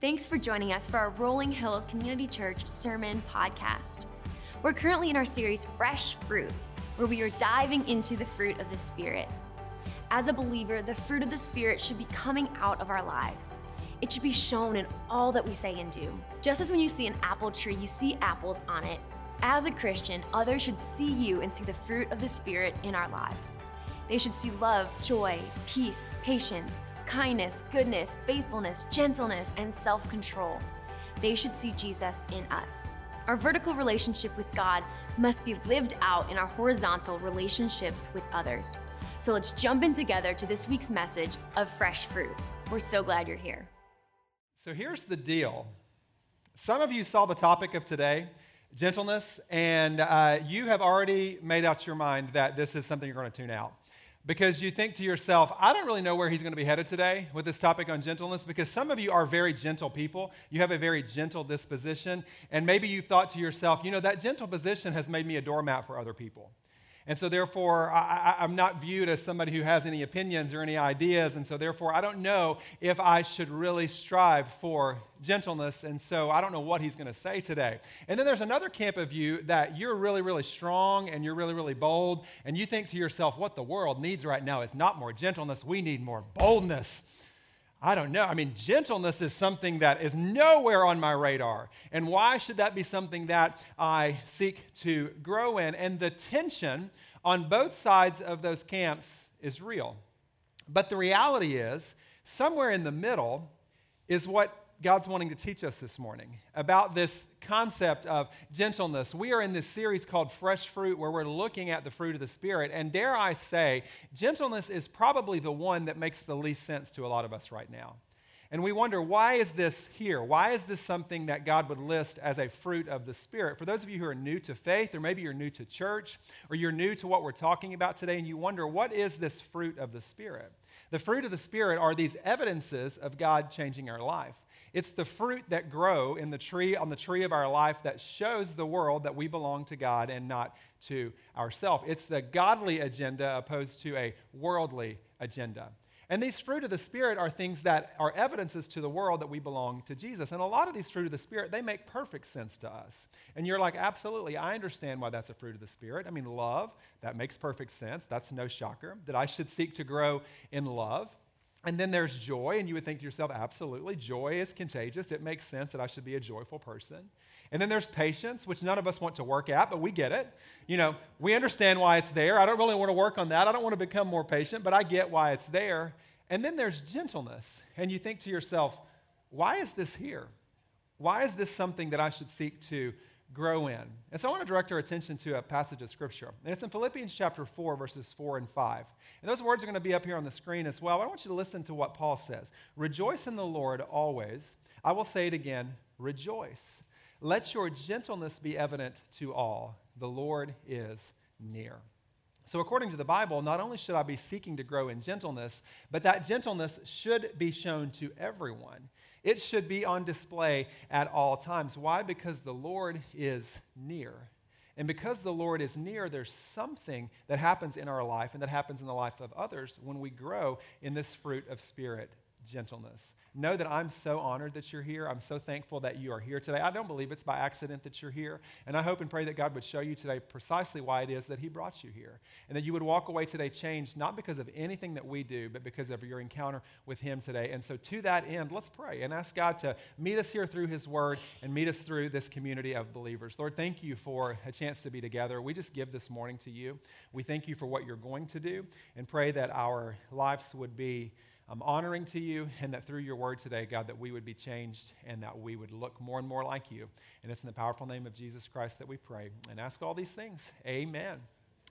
Thanks for joining us for our Rolling Hills Community Church Sermon Podcast. We're currently in our series Fresh Fruit, where we are diving into the fruit of the Spirit. As a believer, the fruit of the Spirit should be coming out of our lives. It should be shown in all that we say and do. Just as when you see an apple tree, you see apples on it. As a Christian, others should see you and see the fruit of the Spirit in our lives. They should see love, joy, peace, patience, kindness, goodness, faithfulness, gentleness, and self control. They should see Jesus in us. Our vertical relationship with God must be lived out in our horizontal relationships with others. So let's jump in together to this week's message of fresh fruit. We're so glad you're here. So here's the deal. Some of you saw the topic of today, gentleness, and uh, you have already made out your mind that this is something you're going to tune out because you think to yourself, I don't really know where he's going to be headed today with this topic on gentleness because some of you are very gentle people. You have a very gentle disposition. And maybe you've thought to yourself, you know, that gentle position has made me a doormat for other people. And so, therefore, I, am not viewed as somebody who has any opinions or any ideas. And so, therefore, I don't know if I should really strive for gentleness. And so, I don't know what he's going to say today. And then there's another camp of you that you're really, really strong and you're really, really bold. And you think to yourself, what the world needs right now is not more gentleness, we need more boldness. I don't know. I mean, gentleness is something that is nowhere on my radar. And why should that be something that I seek to grow in? And the tension on both sides of those camps is real. But the reality is, somewhere in the middle is what God's wanting to teach us this morning about this concept of gentleness. We are in this series called Fresh Fruit, where we're looking at the fruit of the Spirit. And dare I say, gentleness is probably the one that makes the least sense to a lot of us right now. And we wonder, why is this here? Why is this something that God would list as a fruit of the Spirit? For those of you who are new to faith, or maybe you're new to church, or you're new to what we're talking about today, and you wonder, what is this fruit of the Spirit? The fruit of the Spirit are these evidences of God changing our life. It's the fruit that grow in the tree on the tree of our life that shows the world that we belong to God and not to ourselves. It's the godly agenda opposed to a worldly agenda. And these fruit of the Spirit are things that are evidences to the world that we belong to Jesus. And a lot of these fruit of the Spirit, they make perfect sense to us. And you're like, absolutely, I understand why that's a fruit of the Spirit. I mean, love, that makes perfect sense. That's no shocker. That I should seek to grow in love. And then there's joy, and you would think to yourself, absolutely, joy is contagious. It makes sense that I should be a joyful person. And then there's patience, which none of us want to work at, but we get it. You know, we understand why it's there. I don't really want to work on that. I don't want to become more patient, but I get why it's there. And then there's gentleness, and you think to yourself, why is this here? Why is this something that I should seek to grow in. And so I want to direct our attention to a passage of Scripture. And it's in Philippians chapter 4, verses 4 and 5. And those words are going to be up here on the screen as well. I want you to listen to what Paul says Rejoice in the Lord always. I will say it again rejoice. Let your gentleness be evident to all. The Lord is near. So, according to the Bible, not only should I be seeking to grow in gentleness, but that gentleness should be shown to everyone. It should be on display at all times. Why? Because the Lord is near. And because the Lord is near, there's something that happens in our life and that happens in the life of others when we grow in this fruit of spirit gentleness. Know that I'm so honored that you're here. I'm so thankful that you are here today. I don't believe it's by accident that you're here. And I hope and pray that God would show you today precisely why it is that He brought you here. And that you would walk away today changed, not because of anything that we do, but because of your encounter with Him today. And so, to that end, let's pray and ask God to meet us here through His Word and meet us through this community of believers. Lord, thank you for a chance to be together. We just give this morning to you. We thank you for what you're going to do and pray that our lives would be um, honoring to you, and that through your word today, God, that we would be changed and that we would look more and more like you. And it's in the powerful name of Jesus Christ that we pray and ask all these things. Amen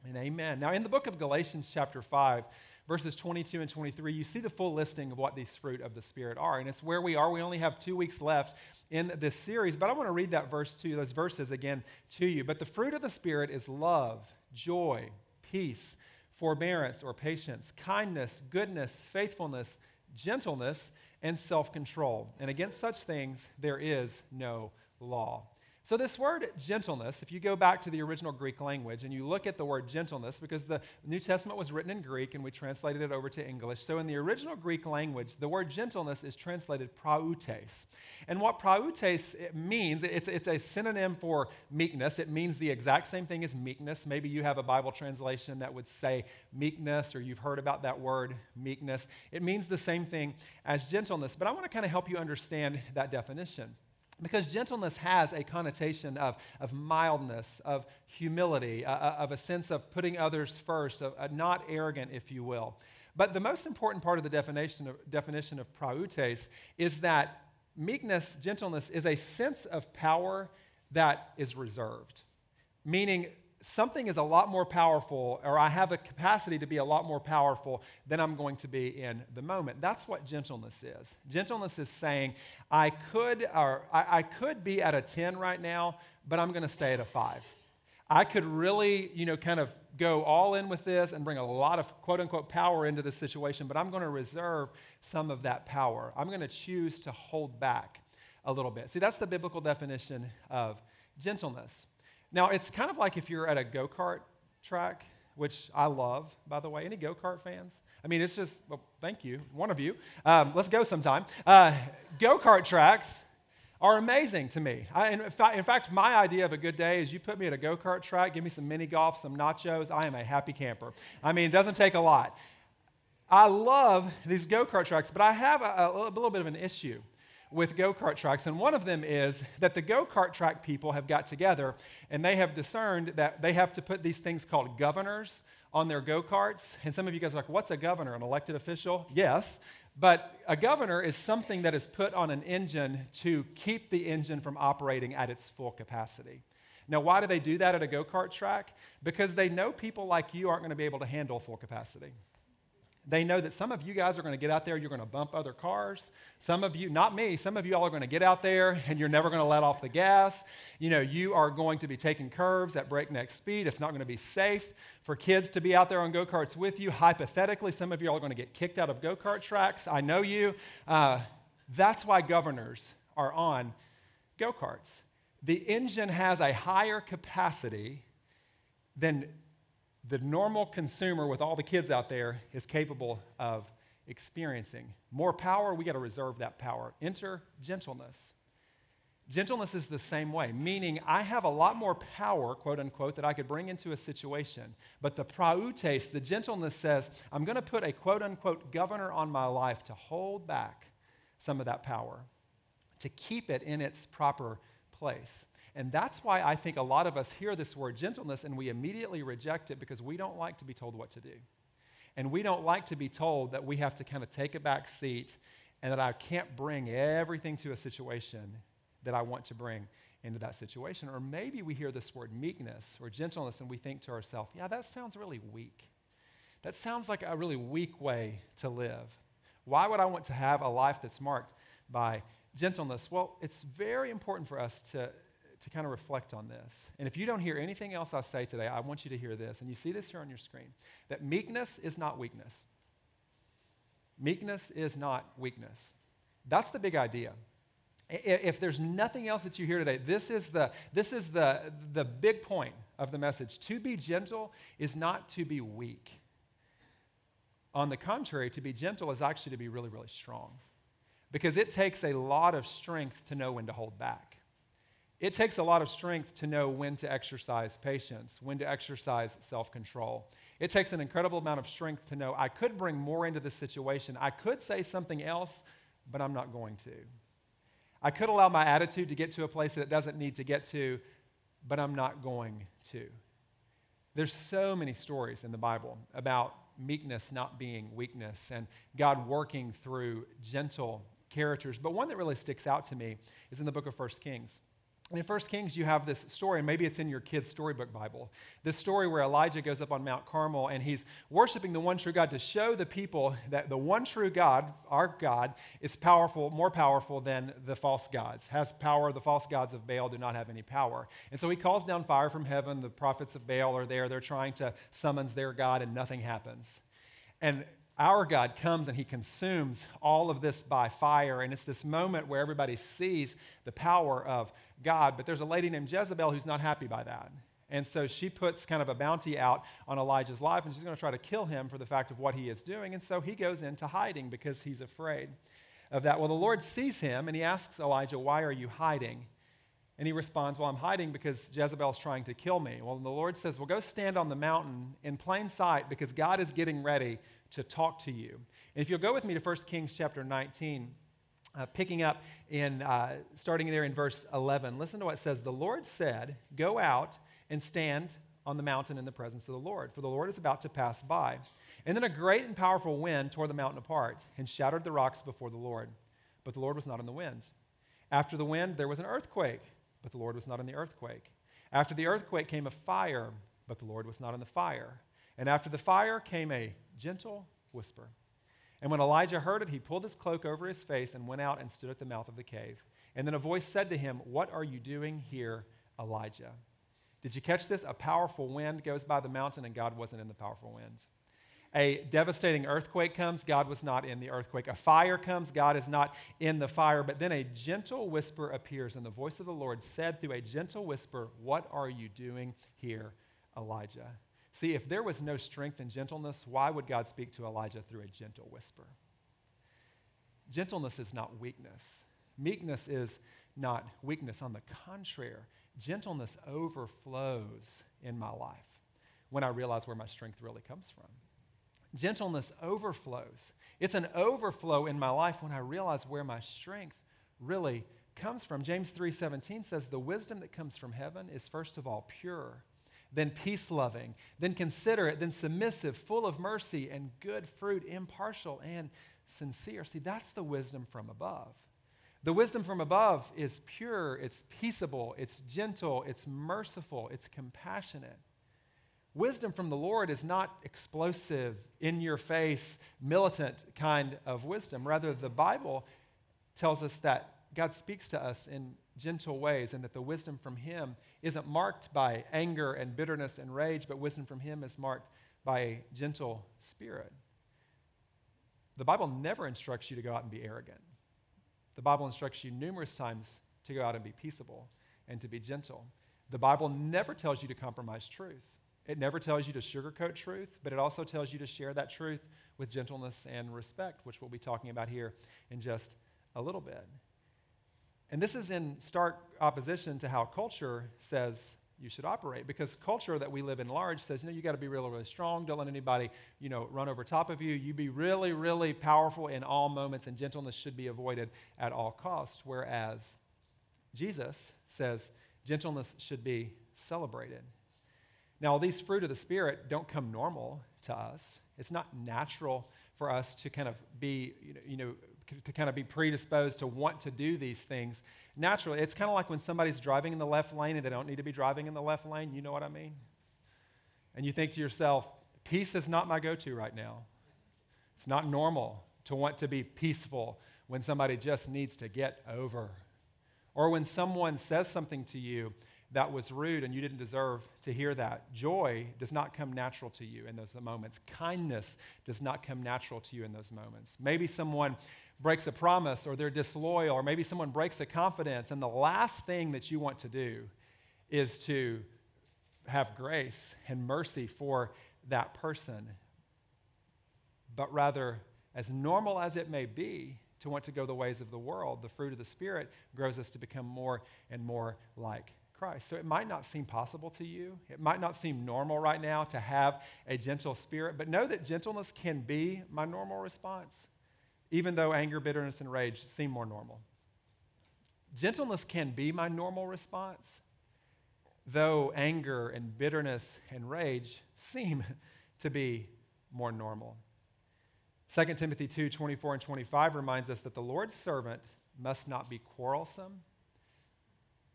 and amen. Now, in the book of Galatians, chapter 5, verses 22 and 23, you see the full listing of what these fruit of the Spirit are. And it's where we are. We only have two weeks left in this series, but I want to read that verse to you, those verses again to you. But the fruit of the Spirit is love, joy, peace forbearance or patience, kindness, goodness, faithfulness, gentleness, and self control. And against such things there is no law. So, this word gentleness, if you go back to the original Greek language and you look at the word gentleness, because the New Testament was written in Greek and we translated it over to English. So, in the original Greek language, the word gentleness is translated prautes. And what prautes means, it's, it's a synonym for meekness. It means the exact same thing as meekness. Maybe you have a Bible translation that would say meekness, or you've heard about that word meekness. It means the same thing as gentleness. But I want to kind of help you understand that definition. Because gentleness has a connotation of, of mildness, of humility, uh, of a sense of putting others first, of, uh, not arrogant, if you will. But the most important part of the definition of, definition of prautes is that meekness, gentleness, is a sense of power that is reserved. Meaning, something is a lot more powerful, or I have a capacity to be a lot more powerful than I'm going to be in the moment. That's what gentleness is. Gentleness is saying, I could, or I, I could be at a 10 right now, but I'm going to stay at a 5. I could really, you know, kind of go all in with this and bring a lot of quote unquote power into the situation, but I'm going to reserve some of that power. I'm going to choose to hold back a little bit. See, that's the biblical definition of gentleness. Now, it's kind of like if you're at a go kart track, which I love, by the way. Any go kart fans? I mean, it's just, well, thank you, one of you. Um, let's go sometime. Uh, go kart tracks are amazing to me. I, in, fact, in fact, my idea of a good day is you put me at a go kart track, give me some mini golf, some nachos. I am a happy camper. I mean, it doesn't take a lot. I love these go kart tracks, but I have a, a little bit of an issue with go kart tracks. And one of them is that the go kart track people have got together and they have discerned that they have to put these things called governors on their go karts. And some of you guys are like, what's a governor? An elected official? Yes. But a governor is something that is put on an engine to keep the engine from operating at its full capacity. Now, why do they do that at a go kart track? Because they know people like you aren't going to be able to handle full capacity. They know that some of you guys are going to get out there, you're going to bump other cars. Some of you, not me, some of you all are going to get out there and you're never going to let off the gas. You know, you are going to be taking curves at breakneck speed. It's not going to be safe for kids to be out there on go karts with you. Hypothetically, some of you all are going to get kicked out of go kart tracks. I know you. Uh, that's why governors are on go karts. The engine has a higher capacity than the normal consumer with all the kids out there is capable of experiencing. More power, we got to reserve that power. Enter gentleness. Gentleness is the same way, meaning I have a lot more power, quote unquote, that I could bring into a situation. But the prautes, the gentleness says, I'm going to put a quote unquote governor on my life to hold back some of that power, to keep it in its proper place. And that's why I think a lot of us hear this word gentleness and we immediately reject it because we don't like to be told what to do. And we don't like to be told that we have to kind of take a back seat and that I can't bring everything to a situation that I want to bring into that situation. Or maybe we hear this word meekness or gentleness and we think to ourselves, yeah, that sounds really weak. That sounds like a really weak way to live. Why would I want to have a life that's marked by gentleness? Well, it's very important for us to to kind of reflect on this. And if you don't hear anything else I say today, I want you to hear this. And you see this here on your screen that meekness is not weakness. Meekness is not weakness. That's the big idea. If there's nothing else that you hear today, this is the, this is the, the big point of the message. To be gentle is not to be weak. On the contrary, to be gentle is actually to be really, really strong because it takes a lot of strength to know when to hold back. It takes a lot of strength to know when to exercise patience, when to exercise self control. It takes an incredible amount of strength to know I could bring more into this situation. I could say something else, but I'm not going to. I could allow my attitude to get to a place that it doesn't need to get to, but I'm not going to. There's so many stories in the Bible about meekness not being weakness and God working through gentle characters. But one that really sticks out to me is in the book of First Kings. In 1 Kings, you have this story, and maybe it's in your kid's storybook Bible. This story where Elijah goes up on Mount Carmel and he's worshiping the one true God to show the people that the one true God, our God, is powerful, more powerful than the false gods, has power. The false gods of Baal do not have any power. And so he calls down fire from heaven. The prophets of Baal are there. They're trying to summons their God, and nothing happens. And our God comes and he consumes all of this by fire. And it's this moment where everybody sees the power of God. But there's a lady named Jezebel who's not happy by that. And so she puts kind of a bounty out on Elijah's life, and she's going to try to kill him for the fact of what he is doing. And so he goes into hiding because he's afraid of that. Well, the Lord sees him and he asks Elijah, Why are you hiding? And he responds, Well, I'm hiding because Jezebel's trying to kill me. Well, the Lord says, Well, go stand on the mountain in plain sight because God is getting ready to talk to you. And if you'll go with me to 1 Kings chapter 19, uh, picking up in, uh, starting there in verse 11, listen to what it says. The Lord said, Go out and stand on the mountain in the presence of the Lord, for the Lord is about to pass by. And then a great and powerful wind tore the mountain apart and shattered the rocks before the Lord. But the Lord was not in the wind. After the wind, there was an earthquake, but the Lord was not in the earthquake. After the earthquake came a fire, but the Lord was not in the fire. And after the fire came a gentle whisper. And when Elijah heard it, he pulled his cloak over his face and went out and stood at the mouth of the cave. And then a voice said to him, What are you doing here, Elijah? Did you catch this? A powerful wind goes by the mountain, and God wasn't in the powerful wind. A devastating earthquake comes, God was not in the earthquake. A fire comes, God is not in the fire. But then a gentle whisper appears, and the voice of the Lord said through a gentle whisper, What are you doing here, Elijah? See, if there was no strength and gentleness, why would God speak to Elijah through a gentle whisper? Gentleness is not weakness. Meekness is not weakness. On the contrary, gentleness overflows in my life when I realize where my strength really comes from. Gentleness overflows. It's an overflow in my life when I realize where my strength really comes from. James 3:17 says the wisdom that comes from heaven is first of all pure, then peace loving, then considerate, then submissive, full of mercy and good fruit, impartial and sincere. See, that's the wisdom from above. The wisdom from above is pure, it's peaceable, it's gentle, it's merciful, it's compassionate. Wisdom from the Lord is not explosive, in your face, militant kind of wisdom. Rather, the Bible tells us that God speaks to us in gentle ways and that the wisdom from Him isn't marked by anger and bitterness and rage, but wisdom from Him is marked by a gentle spirit. The Bible never instructs you to go out and be arrogant. The Bible instructs you numerous times to go out and be peaceable and to be gentle. The Bible never tells you to compromise truth. It never tells you to sugarcoat truth, but it also tells you to share that truth with gentleness and respect, which we'll be talking about here in just a little bit. And this is in stark opposition to how culture says you should operate because culture that we live in large says, you know, you got to be really, really strong. Don't let anybody, you know, run over top of you. You be really, really powerful in all moments, and gentleness should be avoided at all costs. Whereas Jesus says gentleness should be celebrated. Now, these fruit of the Spirit don't come normal to us. It's not natural for us to kind of be, you know, to kind of be predisposed to want to do these things naturally. It's kind of like when somebody's driving in the left lane and they don't need to be driving in the left lane. You know what I mean? And you think to yourself, peace is not my go to right now. It's not normal to want to be peaceful when somebody just needs to get over. Or when someone says something to you that was rude and you didn't deserve to hear that. Joy does not come natural to you in those moments. Kindness does not come natural to you in those moments. Maybe someone breaks a promise or they're disloyal, or maybe someone breaks a confidence, and the last thing that you want to do is to have grace and mercy for that person. But rather, as normal as it may be, to want to go the ways of the world, the fruit of the Spirit grows us to become more and more like Christ. So it might not seem possible to you. It might not seem normal right now to have a gentle spirit, but know that gentleness can be my normal response even though anger, bitterness, and rage seem more normal. Gentleness can be my normal response, though anger and bitterness and rage seem to be more normal. 2 Timothy 2 24 and 25 reminds us that the Lord's servant must not be quarrelsome,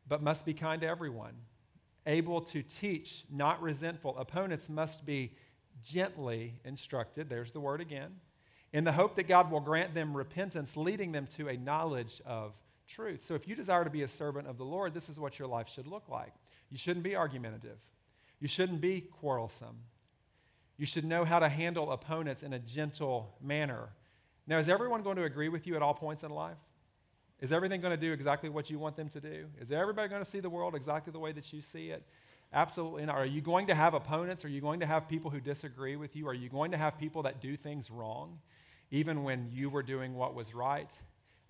but must be kind to everyone, able to teach, not resentful. Opponents must be gently instructed. There's the word again in the hope that God will grant them repentance, leading them to a knowledge of truth. So, if you desire to be a servant of the Lord, this is what your life should look like. You shouldn't be argumentative, you shouldn't be quarrelsome. You should know how to handle opponents in a gentle manner. Now, is everyone going to agree with you at all points in life? Is everything going to do exactly what you want them to do? Is everybody going to see the world exactly the way that you see it? Absolutely not. Are you going to have opponents? Are you going to have people who disagree with you? Are you going to have people that do things wrong, even when you were doing what was right?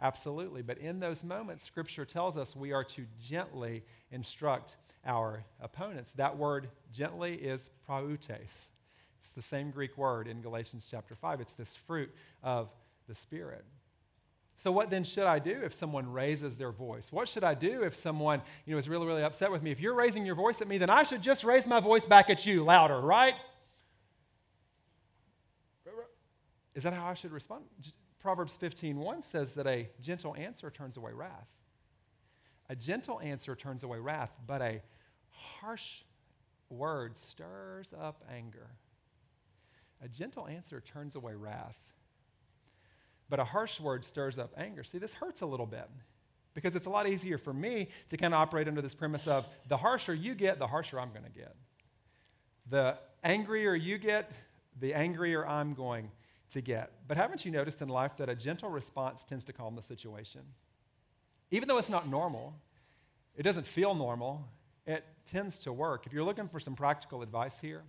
Absolutely. But in those moments, Scripture tells us we are to gently instruct our opponents. That word gently is prautes. It's the same Greek word in Galatians chapter 5. It's this fruit of the Spirit. So, what then should I do if someone raises their voice? What should I do if someone you know, is really, really upset with me? If you're raising your voice at me, then I should just raise my voice back at you louder, right? Is that how I should respond? Proverbs 15:1 says that a gentle answer turns away wrath. A gentle answer turns away wrath, but a harsh word stirs up anger. A gentle answer turns away wrath, but a harsh word stirs up anger. See, this hurts a little bit because it's a lot easier for me to kind of operate under this premise of the harsher you get, the harsher I'm going to get. The angrier you get, the angrier I'm going to get. But haven't you noticed in life that a gentle response tends to calm the situation? Even though it's not normal, it doesn't feel normal, it tends to work. If you're looking for some practical advice here,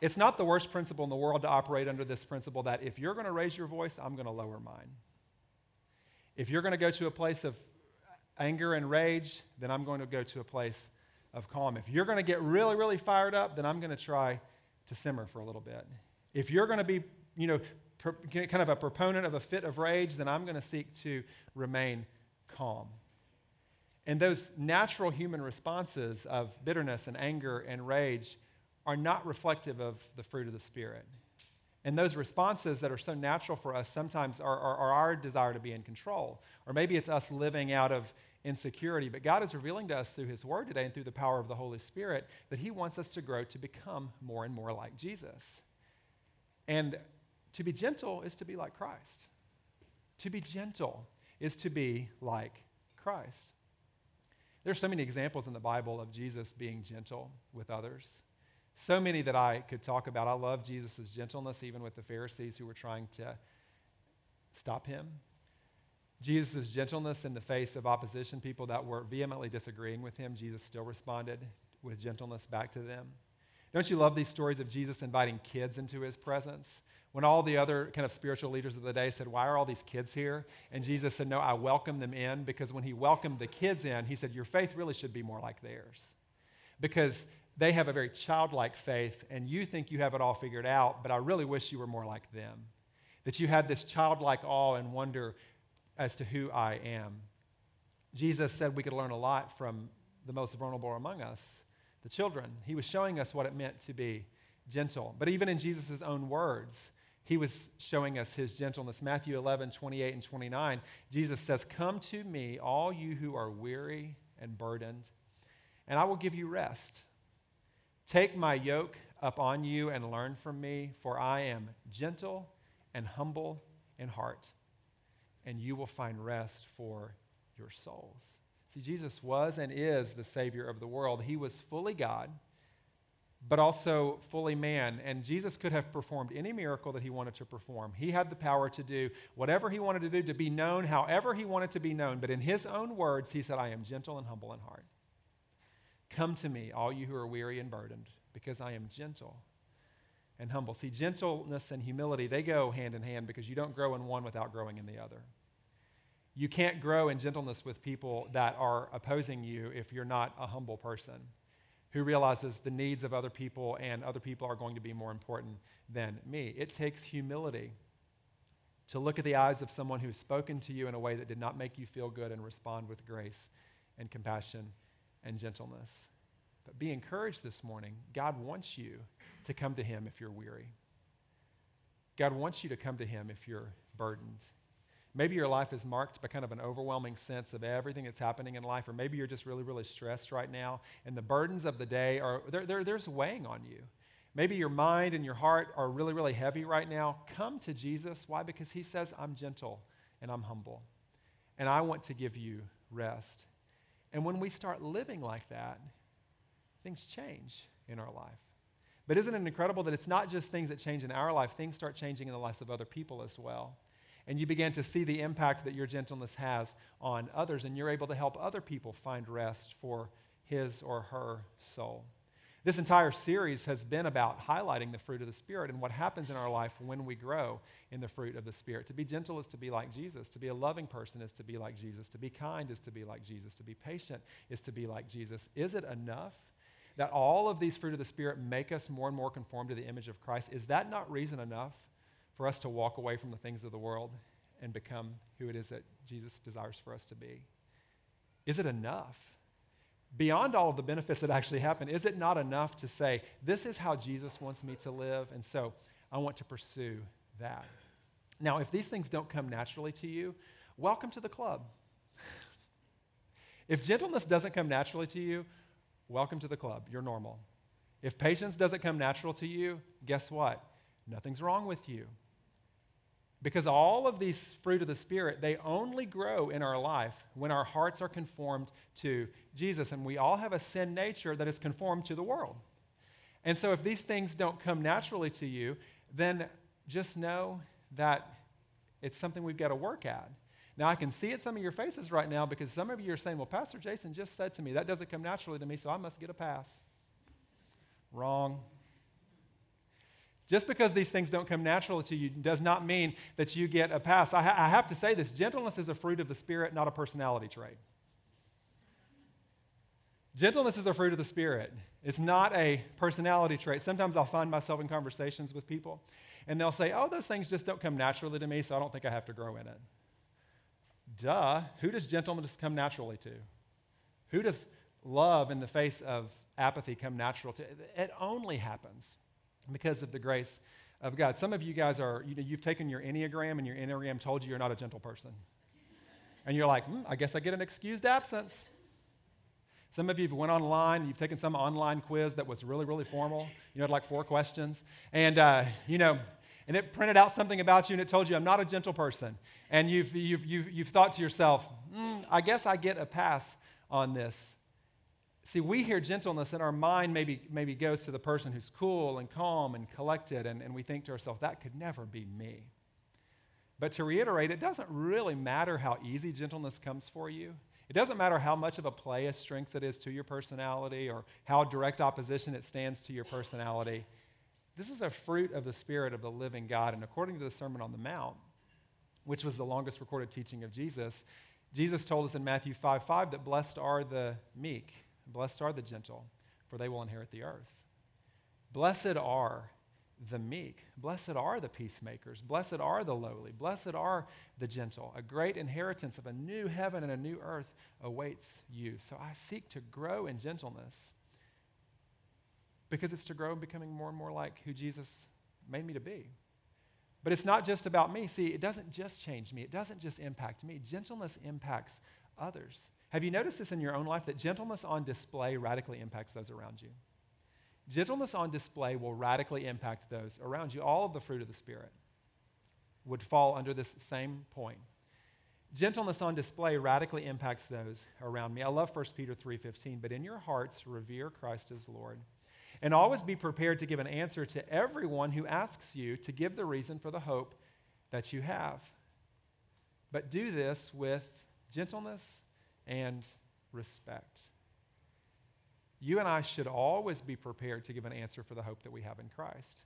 it's not the worst principle in the world to operate under this principle that if you're going to raise your voice, I'm going to lower mine. If you're going to go to a place of anger and rage, then I'm going to go to a place of calm. If you're going to get really, really fired up, then I'm going to try to simmer for a little bit. If you're going to be, you know, kind of a proponent of a fit of rage, then I'm going to seek to remain calm. And those natural human responses of bitterness and anger and rage are not reflective of the fruit of the Spirit. And those responses that are so natural for us sometimes are, are, are, our desire to be in control. Or maybe it's us living out of insecurity. But God is revealing to us through His Word today and through the power of the Holy Spirit that He wants us to grow to become more and more like Jesus. And to be gentle is to be like Christ. To be gentle is to be like Christ. There's so many examples in the Bible of Jesus being gentle with others. So many that I could talk about. I love Jesus' gentleness, even with the Pharisees who were trying to stop him. Jesus' gentleness in the face of opposition, people that were vehemently disagreeing with him, Jesus still responded with gentleness back to them. Don't you love these stories of Jesus inviting kids into his presence? When all the other kind of spiritual leaders of the day said, Why are all these kids here? And Jesus said, No, I welcome them in because when he welcomed the kids in, he said, Your faith really should be more like theirs. Because they have a very childlike faith, and you think you have it all figured out, but I really wish you were more like them. That you had this childlike awe and wonder as to who I am. Jesus said we could learn a lot from the most vulnerable among us, the children. He was showing us what it meant to be gentle. But even in Jesus' own words, he was showing us his gentleness. Matthew 11, 28 and 29, Jesus says, Come to me, all you who are weary and burdened, and I will give you rest. Take my yoke up on you and learn from me, for I am gentle and humble in heart, and you will find rest for your souls. See, Jesus was and is the Savior of the world. He was fully God, but also fully man. And Jesus could have performed any miracle that he wanted to perform. He had the power to do whatever he wanted to do, to be known however he wanted to be known. But in his own words, he said, I am gentle and humble in heart. Come to me, all you who are weary and burdened, because I am gentle and humble. See, gentleness and humility, they go hand in hand because you don't grow in one without growing in the other. You can't grow in gentleness with people that are opposing you if you're not a humble person who realizes the needs of other people and other people are going to be more important than me. It takes humility to look at the eyes of someone who's spoken to you in a way that did not make you feel good and respond with grace and compassion and gentleness. But be encouraged this morning. God wants you to come to Him if you're weary. God wants you to come to Him if you're burdened. Maybe your life is marked by kind of an overwhelming sense of everything that's happening in life, or maybe you're just really, really stressed right now, and the burdens of the day are they're, they're, they're weighing on you. Maybe your mind and your heart are really, really heavy right now. Come to Jesus. Why? Because He says, I'm gentle and I'm humble, and I want to give you rest. And when we start living like that, things change in our life. But isn't it incredible that it's not just things that change in our life, things start changing in the lives of other people as well? And you begin to see the impact that your gentleness has on others, and you're able to help other people find rest for his or her soul. This entire series has been about highlighting the fruit of the Spirit and what happens in our life when we grow in the fruit of the Spirit. To be gentle is to be like Jesus. To be a loving person is to be like Jesus. To be kind is to be like Jesus. To be patient is to be like Jesus. Is it enough that all of these fruit of the Spirit make us more and more conform to the image of Christ? Is that not reason enough for us to walk away from the things of the world and become who it is that Jesus desires for us to be? Is it enough? Beyond all of the benefits that actually happen, is it not enough to say, this is how Jesus wants me to live, and so I want to pursue that? Now, if these things don't come naturally to you, welcome to the club. if gentleness doesn't come naturally to you, welcome to the club. You're normal. If patience doesn't come natural to you, guess what? Nothing's wrong with you. Because all of these fruit of the Spirit, they only grow in our life when our hearts are conformed to Jesus. And we all have a sin nature that is conformed to the world. And so if these things don't come naturally to you, then just know that it's something we've got to work at. Now, I can see it some of your faces right now because some of you are saying, well, Pastor Jason just said to me, that doesn't come naturally to me, so I must get a pass. Wrong. Just because these things don't come naturally to you does not mean that you get a pass. I, ha- I, have to say this gentleness is a fruit of the Spirit, not a personality trait. Gentleness is a fruit of the Spirit. It's not a personality trait. Sometimes I'll find myself in conversations with people, and they'll say, Oh, those things just don't come naturally to me, so I don't think I have to grow in it. Duh. Who does gentleness come naturally to? Who does love in the face of apathy come natural to? It only happens because of the grace of God. Some of you guys are, you know, you've taken your Enneagram and your Enneagram told you you're not a gentle person. And you're like, hmm, I guess I get an excused absence. Some of you have went online, you've taken some online quiz that was really, really formal. You had like four questions. And, uh, you know, and it printed out something about you and it told you, I'm not a gentle person. And you've, you've, you've, you've thought to yourself, mm, I guess I get a pass on this. See, we hear gentleness, and our mind maybe, maybe goes to the person who's cool and calm and collected, and, and we think to ourselves, that could never be me. But to reiterate, it doesn't really matter how easy gentleness comes for you. It doesn't matter how much of a play of strength it is to your personality or how direct opposition it stands to your personality. This is a fruit of the Spirit of the living God. And according to the Sermon on the Mount, which was the longest recorded teaching of Jesus, Jesus told us in Matthew 5 5 that blessed are the meek Blessed are the gentle, for they will inherit the earth. Blessed are the meek. Blessed are the peacemakers. Blessed are the lowly. Blessed are the gentle. A great inheritance of a new heaven and a new earth awaits you. So I seek to grow in gentleness because it's to grow in becoming more and more like who Jesus made me to be. But it's not just about me. See, it doesn't just change me, it doesn't just impact me. Gentleness impacts others. Have you noticed this in your own life that gentleness on display radically impacts those around you? Gentleness on display will radically impact those around you. All of the fruit of the Spirit would fall under this same point. Gentleness on display radically impacts those around me. I love 1 Peter 3:15, but in your hearts revere Christ as Lord. And always be prepared to give an answer to everyone who asks you to give the reason for the hope that you have. But do this with gentleness and respect. You and I should always be prepared to give an answer for the hope that we have in Christ.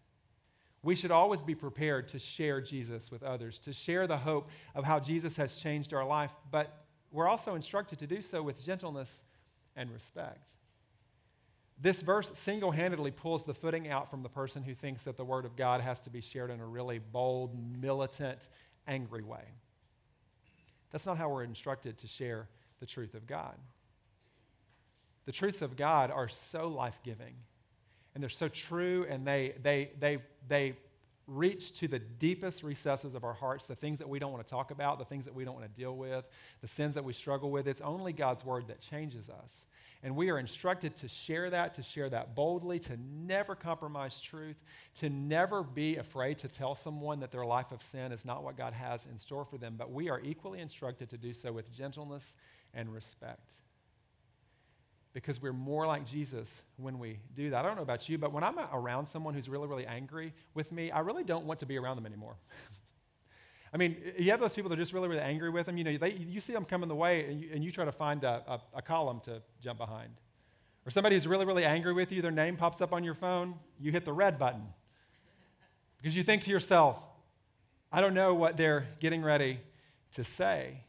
We should always be prepared to share Jesus with others, to share the hope of how Jesus has changed our life, but we're also instructed to do so with gentleness and respect. This verse single handedly pulls the footing out from the person who thinks that the Word of God has to be shared in a really bold, militant, angry way. That's not how we're instructed to share the truth of God. The truths of God are so life giving and they're so true and they, they, they, they reach to the deepest recesses of our hearts, the things that we don't want to talk about, the things that we don't want to deal with, the sins that we struggle with. It's only God's word that changes us. And we are instructed to share that, to share that boldly, to never compromise truth, to never be afraid to tell someone that their life of sin is not what God has in store for them. But we are equally instructed to do so with gentleness and respect. because we're more like Jesus when we do that. I don't know about you, but when I'm around someone who's really, really angry with me, I really don't want to be around them anymore. I mean, you have those people that are just really, really angry with them. You know, they, you see them coming the way, and you, and you try to find a, a, a column to jump behind. Or somebody who's really, really angry with you, their name pops up on your phone, you hit the red button. Because you think to yourself, I don't know what they're getting ready to say.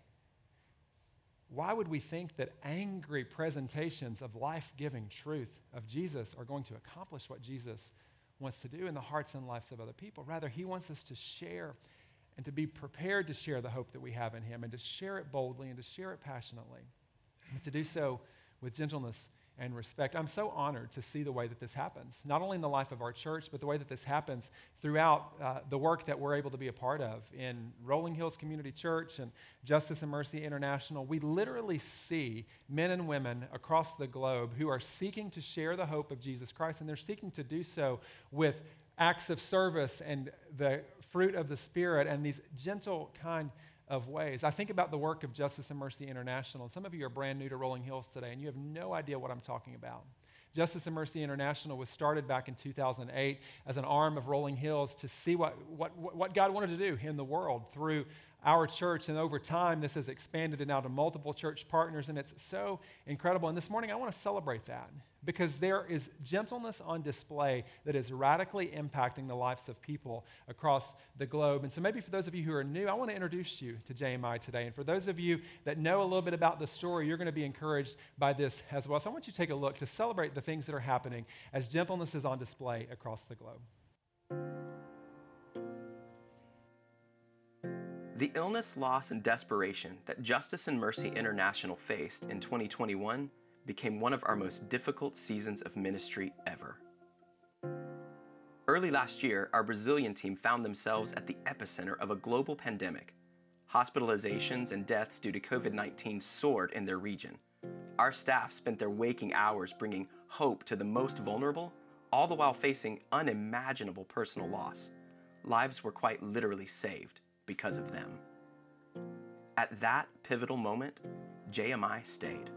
Why would we think that angry presentations of life giving truth of Jesus are going to accomplish what Jesus wants to do in the hearts and lives of other people? Rather, he wants us to share and to be prepared to share the hope that we have in him and to share it boldly and to share it passionately, but to do so with gentleness and respect. I'm so honored to see the way that this happens, not only in the life of our church, but the way that this happens throughout uh, the work that we're able to be a part of in Rolling Hills Community Church and Justice and Mercy International. We literally see men and women across the globe who are seeking to share the hope of Jesus Christ, and they're seeking to do so with acts of service and the fruit of the Spirit and these gentle, kind of ways. I think about the work of Justice and Mercy International. Some of you are brand new to Rolling Hills today, and you have no idea what I'm talking about. Justice and Mercy International was started back in 2008 as an arm of Rolling Hills to see what, what, what God wanted to do in the world through our church. And over time, this has expanded and now to multiple church partners, and it's so incredible. And this morning, I want to celebrate that because there is gentleness on display that is radically impacting the lives of people across the globe. And so, maybe for those of you who are new, I want to introduce you to JMI today. And for those of you that know a little bit about the story, you're going to be encouraged by this as well. So, I want you to take a look to celebrate the things that are happening as gentleness is on display across the globe. The illness, loss, and desperation that Justice and Mercy International faced in 2021 became one of our most difficult seasons of ministry ever. Early last year, our Brazilian team found themselves at the epicenter of a global pandemic. Hospitalizations and deaths due to COVID 19 soared in their region. Our staff spent their waking hours bringing hope to the most vulnerable, all the while facing unimaginable personal loss. Lives were quite literally saved because of them. At that pivotal moment, JMI stayed.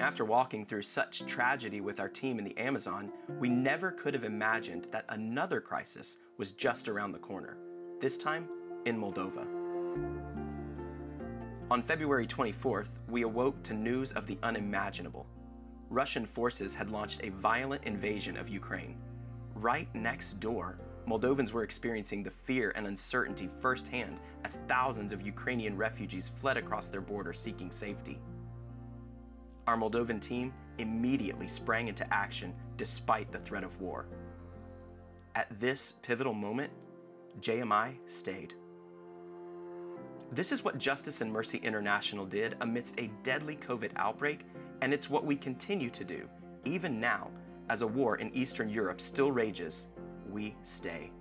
After walking through such tragedy with our team in the Amazon, we never could have imagined that another crisis was just around the corner, this time in Moldova. On February 24th, we awoke to news of the unimaginable. Russian forces had launched a violent invasion of Ukraine. Right next door, Moldovans were experiencing the fear and uncertainty firsthand as thousands of Ukrainian refugees fled across their border seeking safety. Our Moldovan team immediately sprang into action despite the threat of war. At this pivotal moment, JMI stayed. This is what Justice and Mercy International did amidst a deadly COVID outbreak, and it's what we continue to do, even now, as a war in Eastern Europe still rages we stay.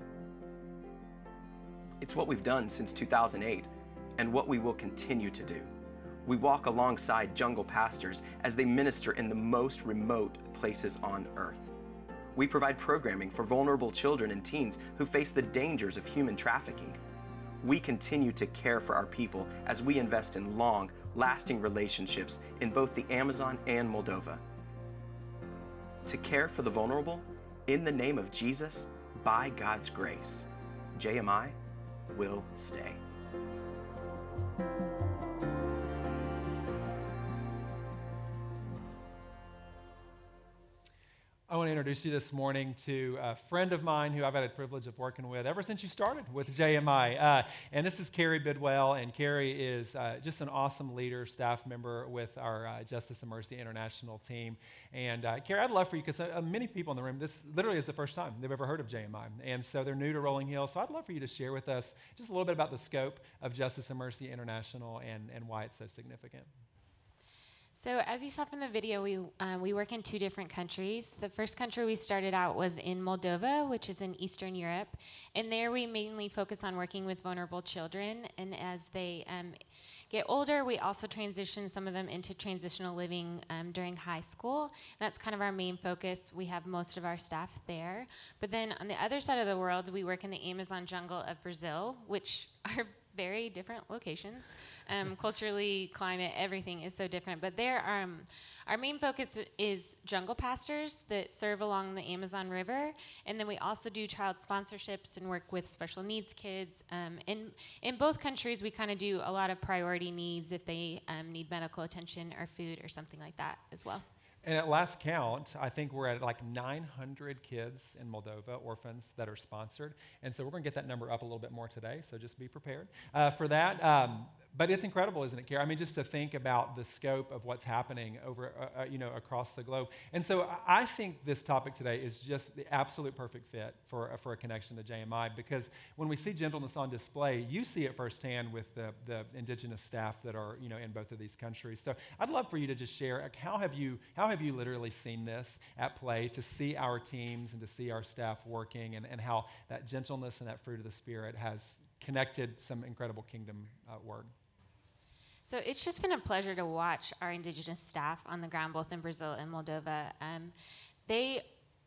It's what we've done since 2008 and what we will continue to do. We walk alongside jungle pastors as they minister in the most remote places on earth. We provide programming for vulnerable children and teens who face the dangers of human trafficking. We continue to care for our people as we invest in long, lasting relationships in both the Amazon and Moldova. To care for the vulnerable, in the name of Jesus, by God's grace, JMI will stay. I want to introduce you this morning to a friend of mine who I've had the privilege of working with ever since you started with JMI. Uh, and this is Carrie Bidwell. And Carrie is uh, just an awesome leader, staff member with our uh, Justice and Mercy International team. And uh, Carrie, I'd love for you, because uh, many people in the room, this literally is the first time they've ever heard of JMI. And so they're new to Rolling Hill. So I'd love for you to share with us just a little bit about the scope of Justice and Mercy International and, and why it's so significant. So, as you saw from the video, we, um, we work in two different countries. The first country we started out was in Moldova, which is in Eastern Europe. And there we mainly focus on working with vulnerable children. And as they um, get older, we also transition some of them into transitional living um, during high school. That's kind of our main focus. We have most of our staff there. But then on the other side of the world, we work in the Amazon jungle of Brazil, which are very different locations. Um, culturally, climate, everything is so different. But there, um, our main focus is jungle pastors that serve along the Amazon River, and then we also do child sponsorships and work with special needs kids. Um, in in both countries, we kind of do a lot of priority needs if they um, need medical attention or food or something like that as well. And at last count, I think we're at like 900 kids in Moldova, orphans that are sponsored. And so we're going to get that number up a little bit more today. So just be prepared uh, for that. Um, but it's incredible, isn't it, Kara? I mean, just to think about the scope of what's happening over, uh, uh, you know, across the globe. And so I think this topic today is just the absolute perfect fit for, uh, for a connection to JMI because when we see gentleness on display, you see it firsthand with the, the indigenous staff that are, you know, in both of these countries. So I'd love for you to just share like, how have you how have you literally seen this at play to see our teams and to see our staff working and, and how that gentleness and that fruit of the spirit has connected some incredible kingdom uh, work. So it's just been a pleasure to watch our indigenous staff on the ground, both in Brazil and Moldova. Um, they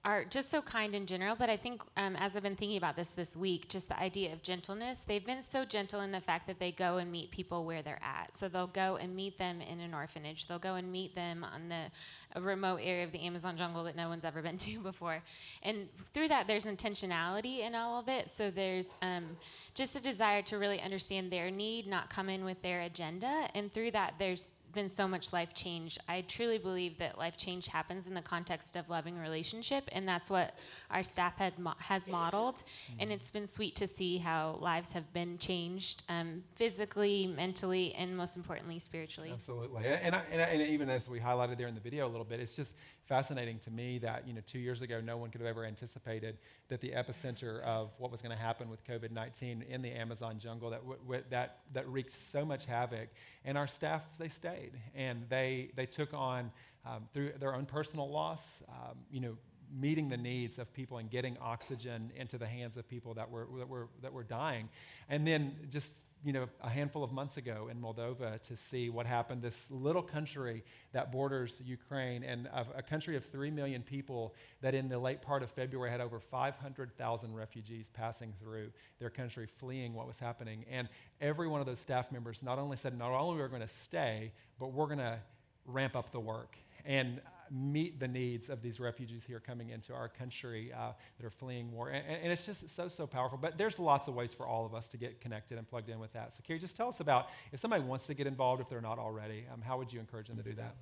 are just so kind in general, but I think um, as I've been thinking about this this week, just the idea of gentleness, they've been so gentle in the fact that they go and meet people where they're at. So they'll go and meet them in an orphanage, they'll go and meet them on the remote area of the Amazon jungle that no one's ever been to before. And through that, there's intentionality in all of it. So there's um, just a desire to really understand their need, not come in with their agenda. And through that, there's been so much life change. I truly believe that life change happens in the context of loving relationship, and that's what our staff had mo- has modeled. Mm-hmm. And it's been sweet to see how lives have been changed um, physically, mentally, and most importantly, spiritually. Absolutely. And, I, and, I, and even as we highlighted there in the video a little bit, it's just fascinating to me that you know two years ago no one could have ever anticipated that the epicenter of what was going to happen with COVID-19 in the Amazon jungle that w- w- that that wreaked so much havoc, and our staff they stayed and they they took on um, through their own personal loss, um, you know meeting the needs of people and getting oxygen into the hands of people that were, that were, that were dying. And then just you know, a handful of months ago in Moldova to see what happened. This little country that borders Ukraine and a, a country of 3 million people that in the late part of February had over 500,000 refugees passing through their country, fleeing what was happening. And every one of those staff members not only said, not only are we going to stay, but we're going to ramp up the work. And meet the needs of these refugees here coming into our country uh, that are fleeing war. And, and, it's just so, so powerful. But there's lots of ways for all of us to get connected and plugged in with that. So, Carrie, just tell us about if somebody wants to get involved, if they're not already, um, how would you encourage them to do that?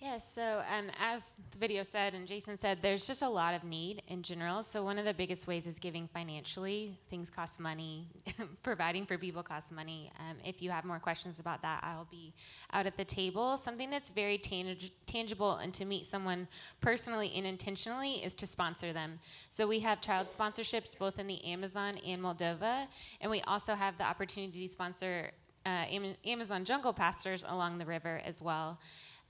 Yes, so um, as the video said and Jason said, there's just a lot of need in general. So one of the biggest ways is giving financially. Things cost money. Providing for people costs money. Um, if you have more questions about that, I'll be out at the table. Something that's very tang- tangible and to meet someone personally and intentionally is to sponsor them. So we have child sponsorships both in the Amazon and Moldova, and we also have the opportunity to sponsor uh, Amazon jungle pastors along the river as well.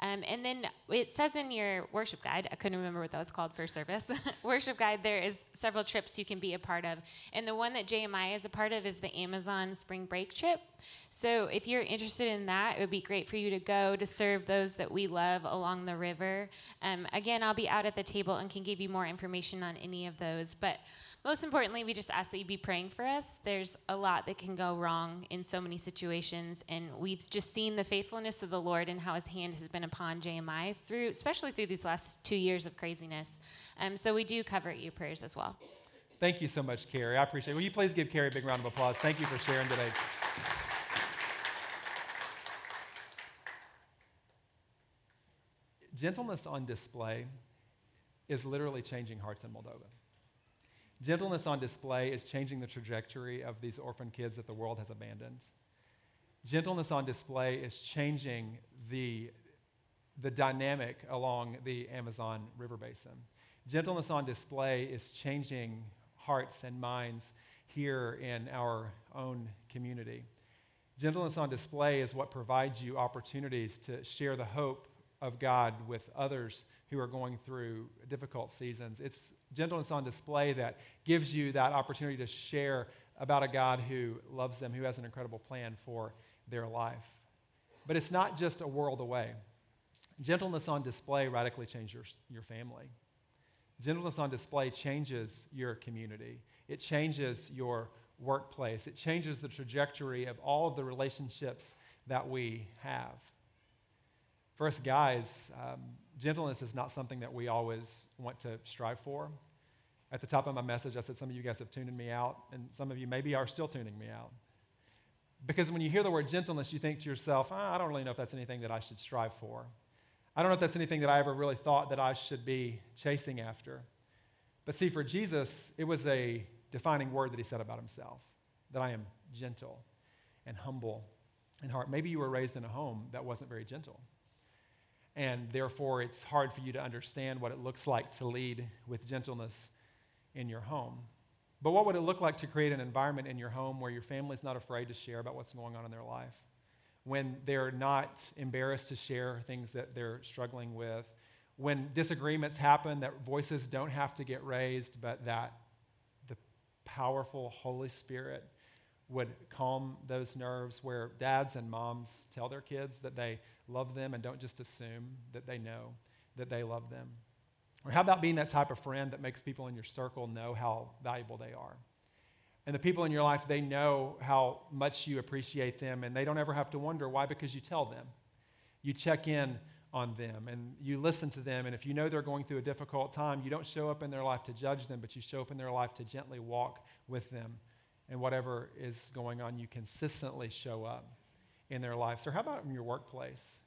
Um, and then it says in your worship guide, I couldn't remember what that was called for service, worship guide, there is several trips you can be a part of. And the one that JMI is a part of is the Amazon spring break trip. So if you're interested in that, it would be great for you to go to serve those that we love along the river. Um, again, I'll be out at the table and can give you more information on any of those. But most importantly, we just ask that you be praying for us. There's a lot that can go wrong in so many situations, and we've just seen the faithfulness of the Lord and how His hand has been upon JMI through, especially through these last two years of craziness. Um, so we do cover your prayers as well. Thank you so much, Carrie. I appreciate it. Will you please give Carrie a big round of applause? Thank you for sharing today. Gentleness on display is literally changing hearts in Moldova. Gentleness on display is changing the trajectory of these orphan kids that the world has abandoned. Gentleness on display is changing the, the dynamic along the Amazon River Basin. Gentleness on display is changing hearts and minds here in our own community. Gentleness on display is what provides you opportunities to share the hope of God with others who are going through difficult seasons. It's gentleness on display that gives you that opportunity to share about a God who loves them, who has an incredible plan for their life. But it's not just a world away. Gentleness on display radically changes your, your family. Gentleness on display changes your community. It changes your workplace. It changes the trajectory of all of the relationships that we have. For us guys, um, gentleness is not something that we always want to strive for. At the top of my message, I said some of you guys have tuned me out, and some of you maybe are still tuning me out. Because when you hear the word gentleness, you think to yourself, oh, I don't really know if that's anything that I should strive for. I don't know if that's anything that I ever really thought that I should be chasing after. But see, for Jesus, it was a defining word that he said about himself that I am gentle and humble in heart. Maybe you were raised in a home that wasn't very gentle. And therefore, it's hard for you to understand what it looks like to lead with gentleness in your home. But what would it look like to create an environment in your home where your family's not afraid to share about what's going on in their life? When they're not embarrassed to share things that they're struggling with? When disagreements happen, that voices don't have to get raised, but that the powerful Holy Spirit would calm those nerves where dads and moms tell their kids that they love them and don't just assume that they know that they love them. Or how about being that type of friend that makes people in your circle know how valuable they are? And the people in your life, they know how much you appreciate them, and they don't ever have to wonder why, because you tell them. You check in on them and you listen to them. And if you know they're going through a difficult time, you don't show up in their life to judge them, but you show up in their life to gently walk with them. And whatever is going on, you consistently show up in their lives. So, how about in your workplace?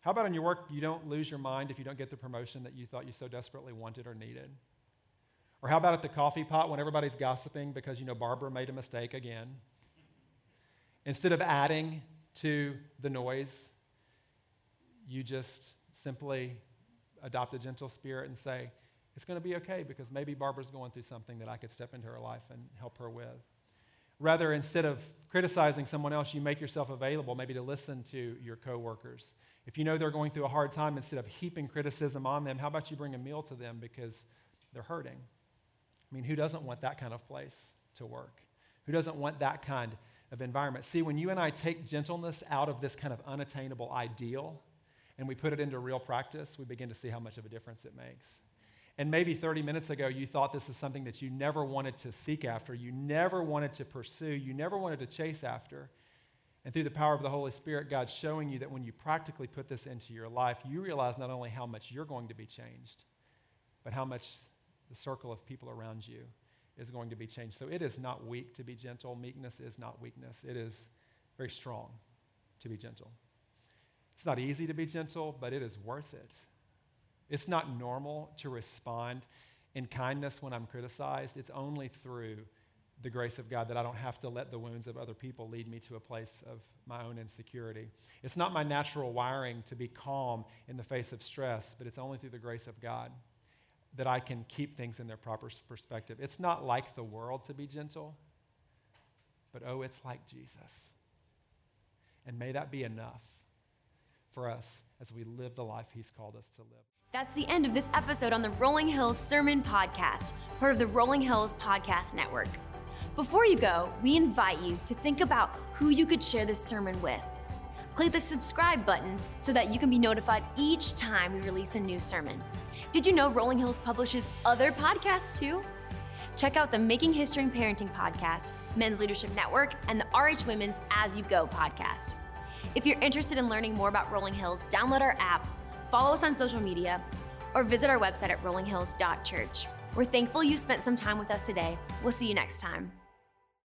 How about in your work, you don't lose your mind if you don't get the promotion that you thought you so desperately wanted or needed? Or how about at the coffee pot when everybody's gossiping because you know Barbara made a mistake again? Instead of adding to the noise, you just simply adopt a gentle spirit and say, it's going to be okay because maybe Barbara's going through something that I could step into her life and help her with. Rather, instead of criticizing someone else, you make yourself available maybe to listen to your coworkers if you know they're going through a hard time, instead of heaping criticism on them, how about you bring a meal to them because they're hurting? I mean, who doesn't want that kind of place to work? Who doesn't want that kind of environment? See, when you and I take gentleness out of this kind of unattainable ideal and we put it into real practice, we begin to see how much of a difference it makes. And maybe 30 minutes ago, you thought this is something that you never wanted to seek after, you never wanted to pursue, you never wanted to chase after. And through the power of the Holy Spirit, God's showing you that when you practically put this into your life, you realize not only how much you're going to be changed, but how much the circle of people around you is going to be changed. So it is not weak to be gentle. Meekness is not weakness, it is very strong to be gentle. It's not easy to be gentle, but it is worth it. It's not normal to respond in kindness when I'm criticized. It's only through the grace of God that I don't have to let the wounds of other people lead me to a place of my own insecurity. It's not my natural wiring to be calm in the face of stress, but it's only through the grace of God that I can keep things in their proper perspective. It's not like the world to be gentle, but oh, it's like Jesus. And may that be enough for us as we live the life He's called us to live. That's the end of this episode on the Rolling Hills Sermon Podcast, part of the Rolling Hills Podcast Network. Before you go, we invite you to think about who you could share this sermon with. Click the subscribe button so that you can be notified each time we release a new sermon. Did you know Rolling Hills publishes other podcasts too? Check out the Making History and Parenting podcast, Men's Leadership Network, and the RH Women's As You Go podcast. If you're interested in learning more about Rolling Hills, download our app, follow us on social media, or visit our website at rollinghills.church. We're thankful you spent some time with us today. We'll see you next time.